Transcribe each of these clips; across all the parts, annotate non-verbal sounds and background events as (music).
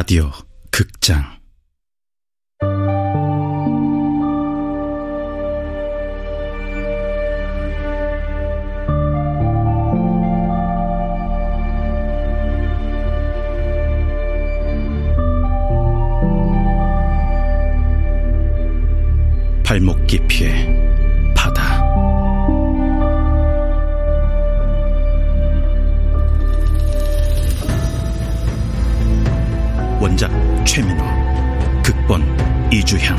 라디오 극장 최민호 극본 이주향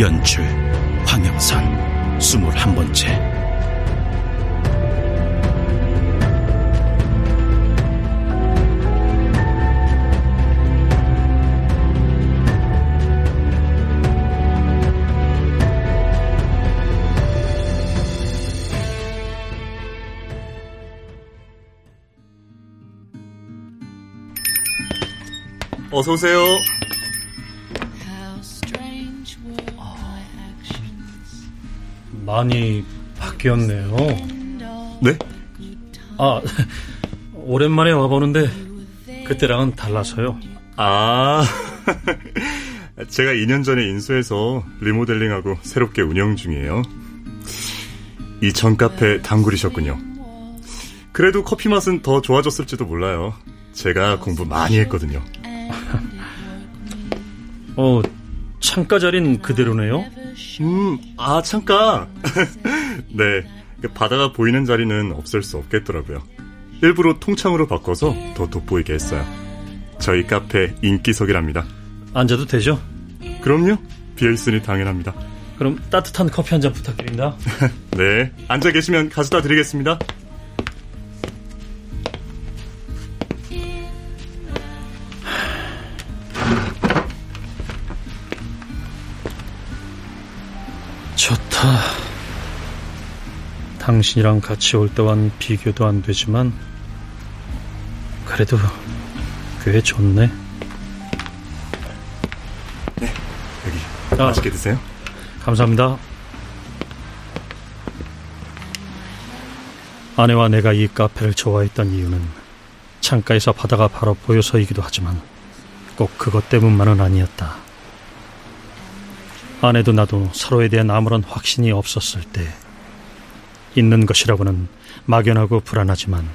연출 황영선 스물한 번째 어서 오세요. 많이 바뀌었네요. 네? 아, (laughs) 오랜만에 와보는데 그때랑은 달라서요. 아, (laughs) 제가 2년 전에 인수해서 리모델링하고 새롭게 운영 중이에요. 이 전 카페 단골이셨군요. 그래도 커피 맛은 더 좋아졌을지도 몰라요. 제가 공부 많이 했거든요. 어, 창가 자리는 그대로네요? 음, 아, 창가. (laughs) 네, 그 바다가 보이는 자리는 없앨 수 없겠더라고요. 일부러 통창으로 바꿔서 더 돋보이게 했어요. 저희 카페 인기석이랍니다. 앉아도 되죠? 그럼요. 비어있으니 당연합니다. 그럼 따뜻한 커피 한 잔 부탁드립니다. (laughs) 네, 앉아 계시면 가져다 드리겠습니다. 당신이랑 같이 올 때와는 비교도 안 되지만 그래도 꽤 좋네. 여기 아. 맛있게 드세요. 감사합니다. 아내와 내가 이 카페를 좋아했던 이유는 창가에서 바다가 바로 보여서이기도 하지만 꼭 그것 때문만은 아니었다. 아내도 나도 서로에 대한 아무런 확신이 없었을 때 있는 것이라고는 막연하고 불안하지만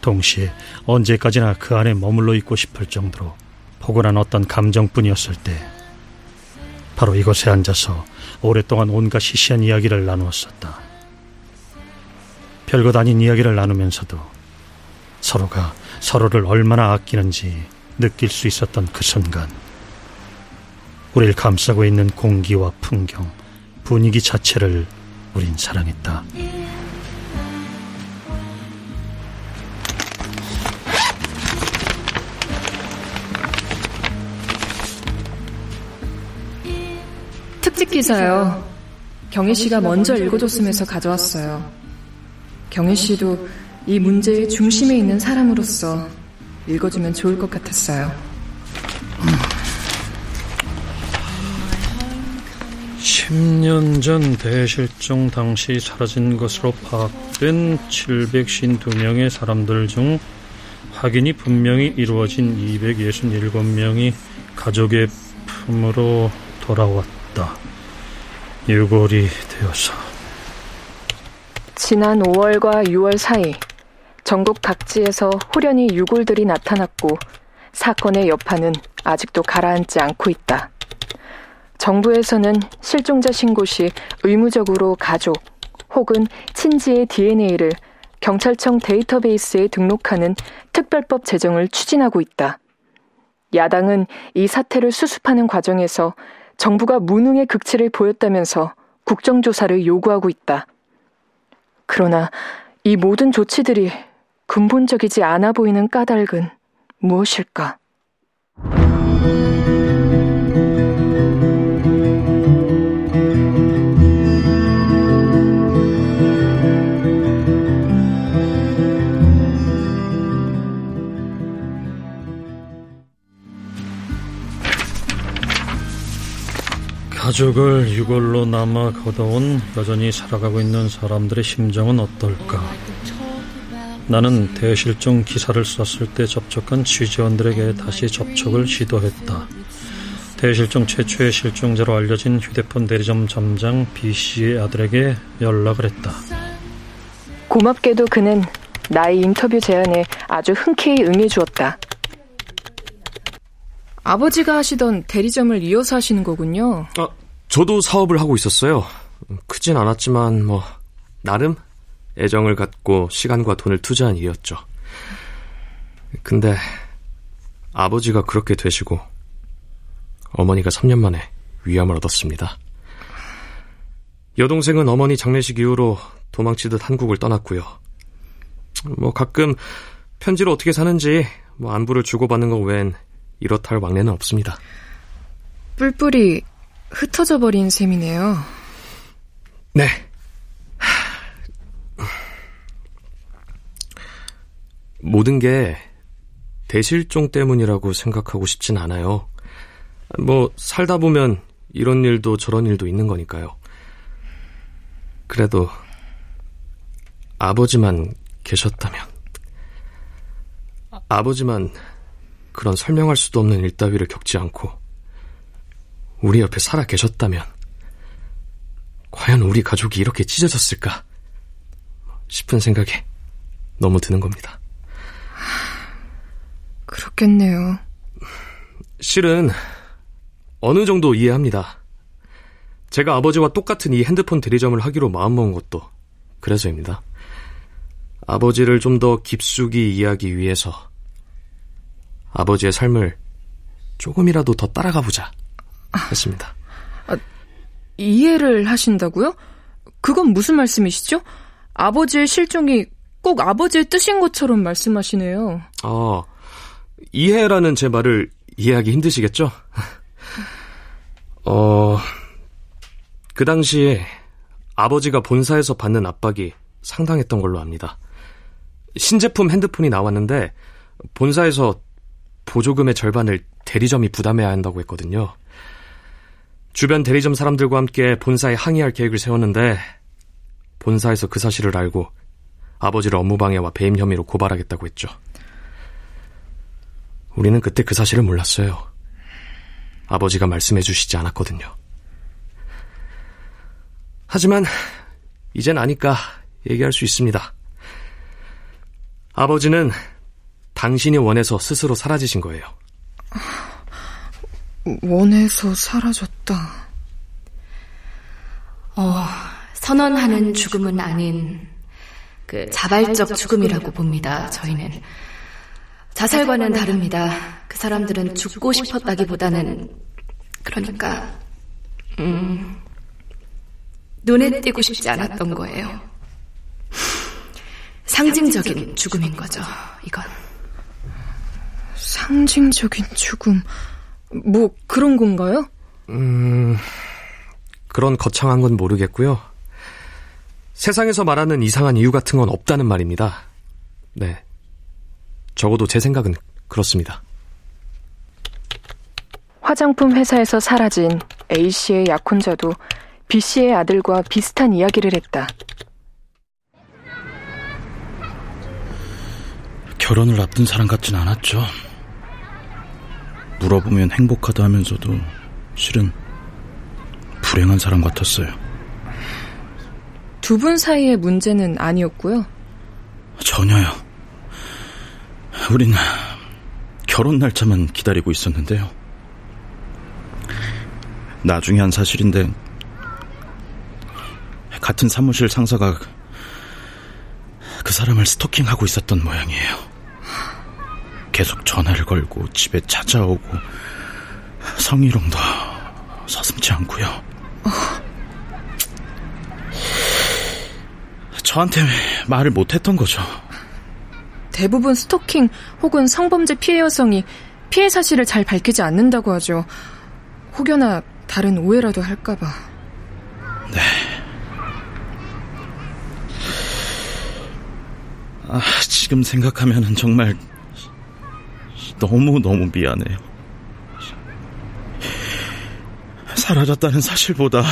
동시에 언제까지나 그 안에 머물러 있고 싶을 정도로 포근한 어떤 감정뿐이었을 때 바로 이곳에 앉아서 오랫동안 온갖 시시한 이야기를 나누었었다. 별것 아닌 이야기를 나누면서도 서로가 서로를 얼마나 아끼는지 느낄 수 있었던 그 순간 우리를 감싸고 있는 공기와 풍경, 분위기 자체를 우린 사랑했다. 특집 기사요. 경희 씨가 먼저 읽어줬으면서 가져왔어요. 경희 씨도 이 문제의 중심에 있는 사람으로서 읽어주면 좋을 것 같았어요. 10년 전 대실종 당시 사라진 것으로 파악된 752명의 사람들 중 확인이 분명히 이루어진 267명이 가족의 품으로 돌아왔다. 6월이 되어서 지난 5월과 6월 사이 전국 각지에서 후련히 유골들이 나타났고 사건의 여파는 아직도 가라앉지 않고 있다. 정부에서는 실종자 신고 시 의무적으로 가족 혹은 친지의 DNA를 경찰청 데이터베이스에 등록하는 특별법 제정을 추진하고 있다. 야당은 이 사태를 수습하는 과정에서 정부가 무능의 극치를 보였다면서 국정조사를 요구하고 있다. 그러나 이 모든 조치들이 근본적이지 않아 보이는 까닭은 무엇일까? 가족을 유골로 남아 걷어온 여전히 살아가고 있는 사람들의 심정은 어떨까? 나는 대실종 기사를 썼을 때 접촉한 취재원들에게 다시 접촉을 시도했다. 대실종 최초의 실종자로 알려진 휴대폰 대리점 점장 B씨의 아들에게 연락을 했다. 고맙게도 그는 나의 인터뷰 제안에 아주 흔쾌히 응해주었다. 아버지가 하시던 대리점을 이어서 하시는 거군요. 아, 저도 사업을 하고 있었어요. 크진 않았지만 뭐 나름 애정을 갖고 시간과 돈을 투자한 일이었죠. 근데 아버지가 그렇게 되시고 어머니가 3년 만에 위암을 얻었습니다. 여동생은 어머니 장례식 이후로 도망치듯 한국을 떠났고요. 뭐 가끔 편지로 어떻게 사는지 뭐 안부를 주고받는 것 외엔 이렇다 할 왕래는 없습니다. 뿔뿔이 흩어져 버린 셈이네요. 네. 모든 게 대실종 때문이라고 생각하고 싶진 않아요. 뭐, 살다 보면 이런 일도 저런 일도 있는 거니까요. 그래도, 아버지만 계셨다면, 아버지만 그런 설명할 수도 없는 일 따위를 겪지 않고, 우리 옆에 살아 계셨다면, 과연 우리 가족이 이렇게 찢어졌을까? 싶은 생각이 너무 드는 겁니다. 그렇겠네요. 실은 어느 정도 이해합니다. 제가 아버지와 똑같은 이 핸드폰 대리점을 하기로 마음먹은 것도 그래서입니다. 아버지를 좀 더 깊숙이 이해하기 위해서 아버지의 삶을 조금이라도 더 따라가 보자 했습니다. 아, 이해를 하신다고요? 그건 무슨 말씀이시죠? 아버지의 실종이 꼭 아버지의 뜻인 것처럼 말씀하시네요. 아, 이해라는 제 말을 이해하기 힘드시겠죠? 어, 그 당시에 아버지가 본사에서 받는 압박이 상당했던 걸로 압니다. 신제품 핸드폰이 나왔는데 본사에서 보조금의 절반을 대리점이 부담해야 한다고 했거든요. 주변 대리점 사람들과 함께 본사에 항의할 계획을 세웠는데 본사에서 그 사실을 알고 아버지를 업무방해와 배임 혐의로 고발하겠다고 했죠. 우리는 그때 그 사실을 몰랐어요. 아버지가 말씀해 주시지 않았거든요. 하지만 이젠 아니까 얘기할 수 있습니다. 아버지는 당신이 원해서 스스로 사라지신 거예요. 원해서 사라졌다. 어, 선언하는 죽음은 아닌 그 자발적 죽음이라고 봅니다. 저희는 자살과는 다릅니다. 그 사람들은 죽고 싶었다기보다는 그러니까 음, 눈에 띄고 싶지 않았던 거예요. 상징적인 죽음인 거죠. 이건 상징적인 죽음. 뭐 그런 건가요? 음, 그런 거창한 건 모르겠고요. 세상에서 말하는 이상한 이유 같은 건 없다는 말입니다. 네. 적어도 제 생각은 그렇습니다. 화장품 회사에서 사라진 A씨의 약혼자도 B씨의 아들과 비슷한 이야기를 했다. 결혼을 앞둔 사람 같진 않았죠. 물어보면 행복하다 하면서도 실은 불행한 사람 같았어요. 두 분 사이의 문제는 아니었고요. 전혀요. 우린 결혼 날짜만 기다리고 있었는데요. 나중에 한 사실인데 같은 사무실 상사가 그 사람을 스토킹하고 있었던 모양이에요. 계속 전화를 걸고 집에 찾아오고 성희롱도 서슴지 않고요. 저한테 말을 못했던 거죠. 대부분 스토킹 혹은 성범죄 피해 여성이 피해 사실을 잘 밝히지 않는다고 하죠. 혹여나 다른 오해라도 할까봐. 네. 아, 지금 생각하면 정말 너무너무 미안해요. 사라졌다는 사실보다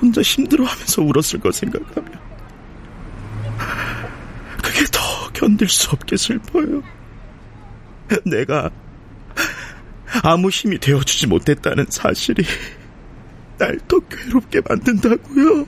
혼자 힘들어하면서 울었을 걸 생각하면 견딜 수 없게 슬퍼요. 내가 아무 힘이 되어주지 못했다는 사실이 날 더 괴롭게 만든다고요.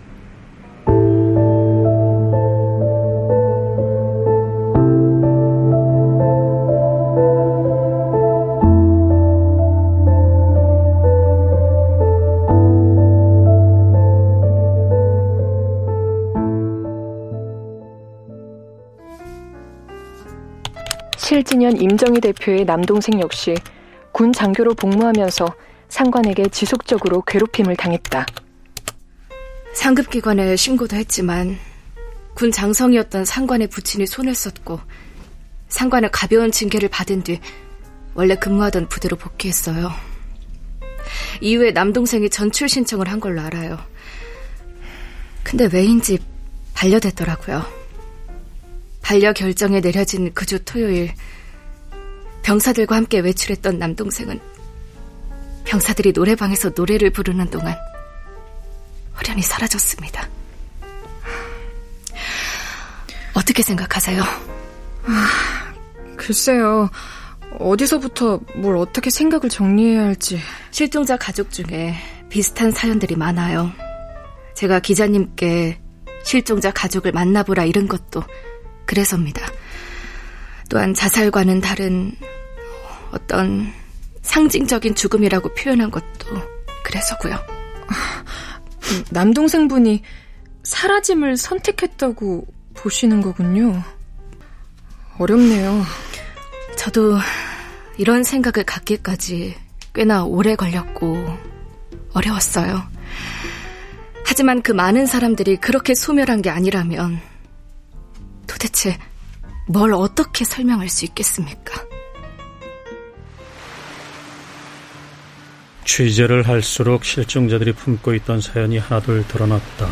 7진년 임정희 대표의 남동생 역시 군 장교로 복무하면서 상관에게 지속적으로 괴롭힘을 당했다. 상급기관에 신고도 했지만 군 장성이었던 상관의 부친이 손을 썼고 상관은 가벼운 징계를 받은 뒤 원래 근무하던 부대로 복귀했어요. 이후에 남동생이 전출 신청을 한 걸로 알아요. 근데 왜인지 반려됐더라고요. 반려 결정에 내려진 그 주 토요일 병사들과 함께 외출했던 남동생은 병사들이 노래방에서 노래를 부르는 동안 호련히 사라졌습니다. 어떻게 생각하세요? 아, 글쎄요. 어디서부터 뭘 어떻게 생각을 정리해야 할지. 실종자 가족 중에 비슷한 사연들이 많아요. 제가 기자님께 실종자 가족을 만나보라 이런 것도 그래서입니다. 또한 자살과는 다른 어떤 상징적인 죽음이라고 표현한 것도 그래서고요. 남동생분이 사라짐을 선택했다고 보시는 거군요. 어렵네요. 저도 이런 생각을 갖기까지 꽤나 오래 걸렸고 어려웠어요. 하지만 그 많은 사람들이 그렇게 소멸한 게 아니라면 도대체 뭘 어떻게 설명할 수 있겠습니까? 취재를 할수록 실종자들이 품고 있던 사연이 하나둘 드러났다.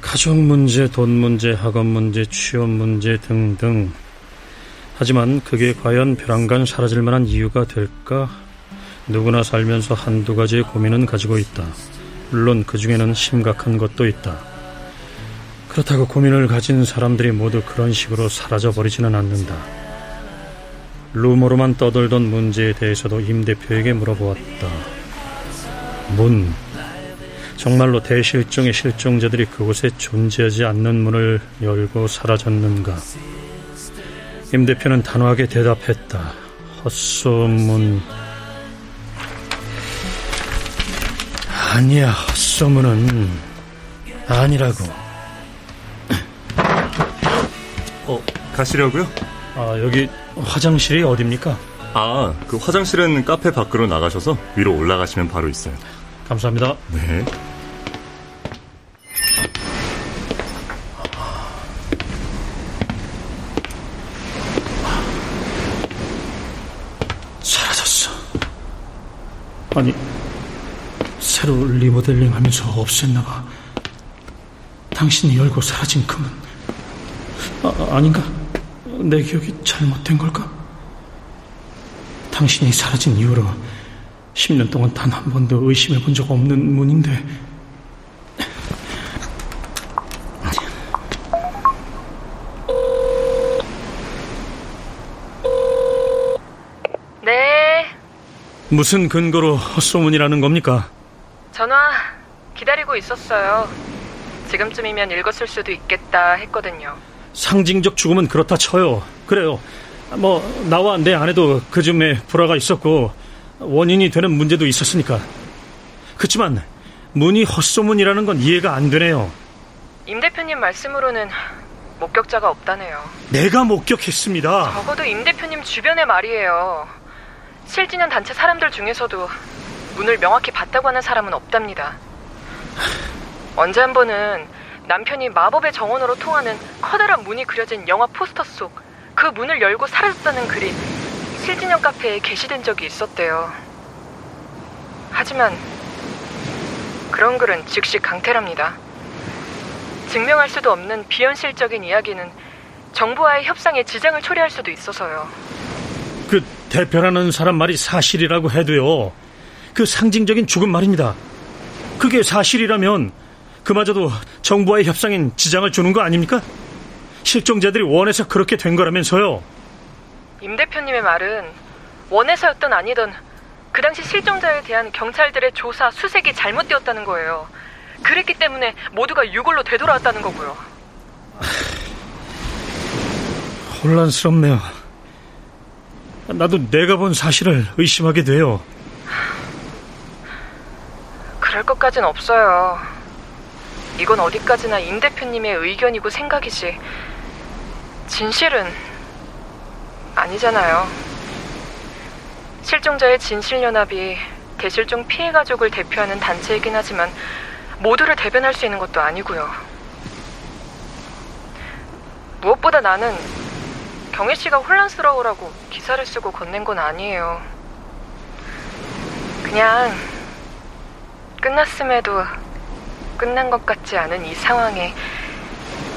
가족 문제, 돈 문제, 학업 문제, 취업 문제 등등. 하지만 그게 과연 벼랑간 사라질 만한 이유가 될까? 누구나 살면서 한두 가지의 고민은 가지고 있다. 물론 그 중에는 심각한 것도 있다. 그렇다고 고민을 가진 사람들이 모두 그런 식으로 사라져버리지는 않는다. 루머로만 떠돌던 문제에 대해서도 임 대표에게 물어보았다. 문. 정말로 대실종의 실종자들이 그곳에 존재하지 않는 문을 열고 사라졌는가? 임 대표는 단호하게 대답했다. 헛소문. 아니야, 헛소문은 아니라고. 어, 가시려고요? 아, 여기 화장실이 어딥니까? 아, 그 화장실은 카페 밖으로 나가셔서 위로 올라가시면 바로 있어요. 감사합니다. 네. 사라졌어. 아니, 새로 리모델링 하면서 없앴나봐. 당신이 열고 사라진 그 문. 아, 아닌가? 내 기억이 잘못된 걸까? 당신이 사라진 이후로 10년 동안 단 한 번도 의심해 본 적 없는 문인데 네. 무슨 근거로 헛소문이라는 겁니까? 전화 기다리고 있었어요. 지금쯤이면 읽었을 수도 있겠다 했거든요. 상징적 죽음은 그렇다 쳐요. 그래요. 뭐 나와 내 아내도 그 즈음에 불화가 있었고 원인이 되는 문제도 있었으니까. 그렇지만 문이 헛소문이라는 건 이해가 안 되네요. 임 대표님 말씀으로는 목격자가 없다네요. 내가 목격했습니다. 적어도 임 대표님 주변에 말이에요. 실진연 단체 사람들 중에서도 문을 명확히 봤다고 하는 사람은 없답니다. 언제 한 번은 남편이 마법의 정원으로 통하는 커다란 문이 그려진 영화 포스터 속 그 문을 열고 사라졌다는 글이 실진영 카페에 게시된 적이 있었대요. 하지만 그런 글은 즉시 강퇴랍니다. 증명할 수도 없는 비현실적인 이야기는 정부와의 협상에 지장을 초래할 수도 있어서요. 그 대표라는 사람 말이 사실이라고 해도요. 그 상징적인 죽음 말입니다. 그게 사실이라면 그마저도 정부와의 협상엔 지장을 주는 거 아닙니까? 실종자들이 원해서 그렇게 된 거라면서요. 임 대표님의 말은 원해서였던 아니던 그 당시 실종자에 대한 경찰들의 조사 수색이 잘못되었다는 거예요. 그랬기 때문에 모두가 유골로 되돌아왔다는 거고요. 혼란스럽네요. 나도 내가 본 사실을 의심하게 돼요. 그럴 것까진 없어요. 이건 어디까지나 임 대표님의 의견이고 생각이지. 진실은 아니잖아요. 실종자의 진실연합이 대실종 피해 가족을 대표하는 단체이긴 하지만 모두를 대변할 수 있는 것도 아니고요. 무엇보다 나는 경혜 씨가 혼란스러우라고 기사를 쓰고 건넨 건 아니에요. 그냥 끝났음에도 끝난 것 같지 않은 이 상황에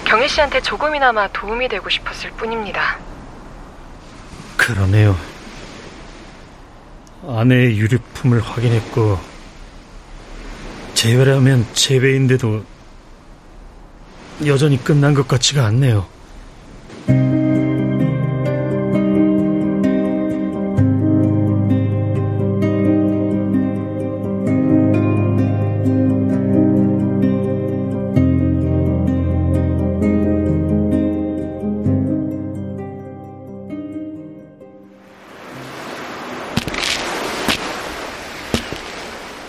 경혜 씨한테 조금이나마 도움이 되고 싶었을 뿐입니다. 그러네요. 아내의 유류품을 확인했고 재배라면 재배인데도 여전히 끝난 것 같지가 않네요.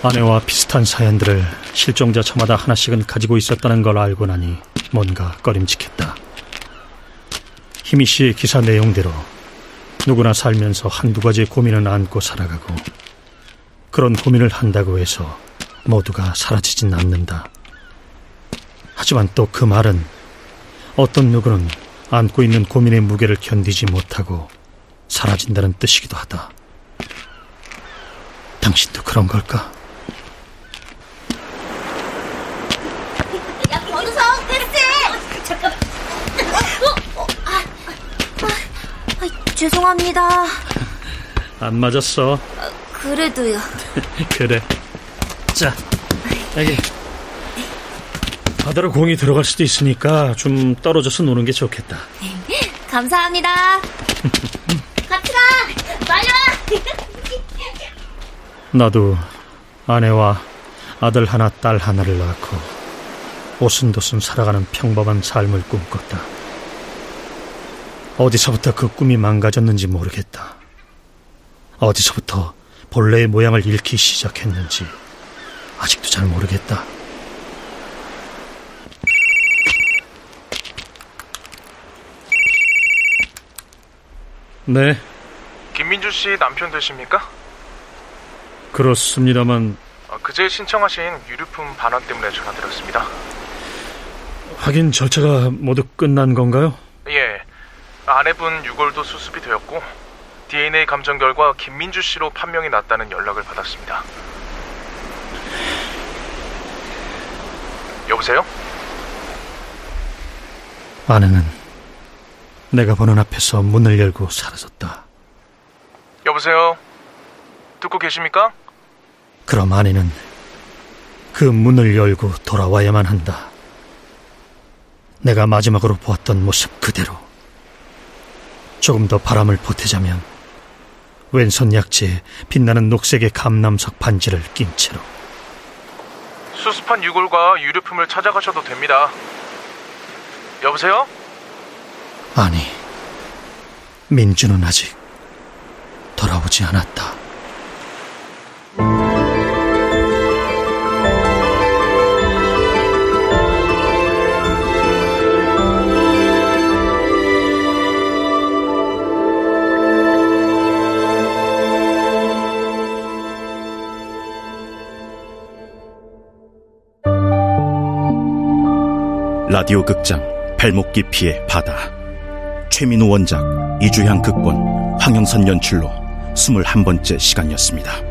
아내와 비슷한 사연들을 실종자 저마다 하나씩은 가지고 있었다는 걸 알고 나니 뭔가 꺼림칙했다. 희미 씨의 기사 내용대로 누구나 살면서 한두 가지의 고민을 안고 살아가고 그런 고민을 한다고 해서 모두가 사라지진 않는다. 하지만 또 그 말은 어떤 누구는 안고 있는 고민의 무게를 견디지 못하고 사라진다는 뜻이기도 하다. 당신도 그런 걸까? 죄송합니다. 안 맞았어. 그래도요. (laughs) 그래. 자, 여기. 바다로 공이 들어갈 수도 있으니까 좀 떨어져서 노는 게 좋겠다. (laughs) 감사합니다. (laughs) 같이 가! 빨리 와! 나도 아내와 아들 하나, 딸 하나를 낳고 오순도순 살아가는 평범한 삶을 꿈꿨다. 어디서부터 그 꿈이 망가졌는지 모르겠다. 어디서부터 본래의 모양을 잃기 시작했는지 아직도 잘 모르겠다. 네, 김민주 씨 남편 되십니까? 그렇습니다만 어, 그제 신청하신 유류품 반환 때문에 전화드렸습니다. 확인 절차가 모두 끝난 건가요? 예, 아내분 유골도 수습이 되었고 DNA 감정 결과 김민주 씨로 판명이 났다는 연락을 받았습니다. 여보세요? 아내는 내가 보는 앞에서 문을 열고 사라졌다. 여보세요? 듣고 계십니까? 그럼 아내는 그 문을 열고 돌아와야만 한다. 내가 마지막으로 보았던 모습 그대로. 조금 더 바람을 보태자면 왼손 약지에 빛나는 녹색의 감남석 반지를 낀 채로 수습한 유골과 유류품을 찾아가셔도 됩니다. 여보세요? 아니 민주는 아직 돌아오지 않았다. 라디오 극장 발목 깊이의 바다 최민우 원작 이주향 극본 황영선 연출로 21번째 시간이었습니다.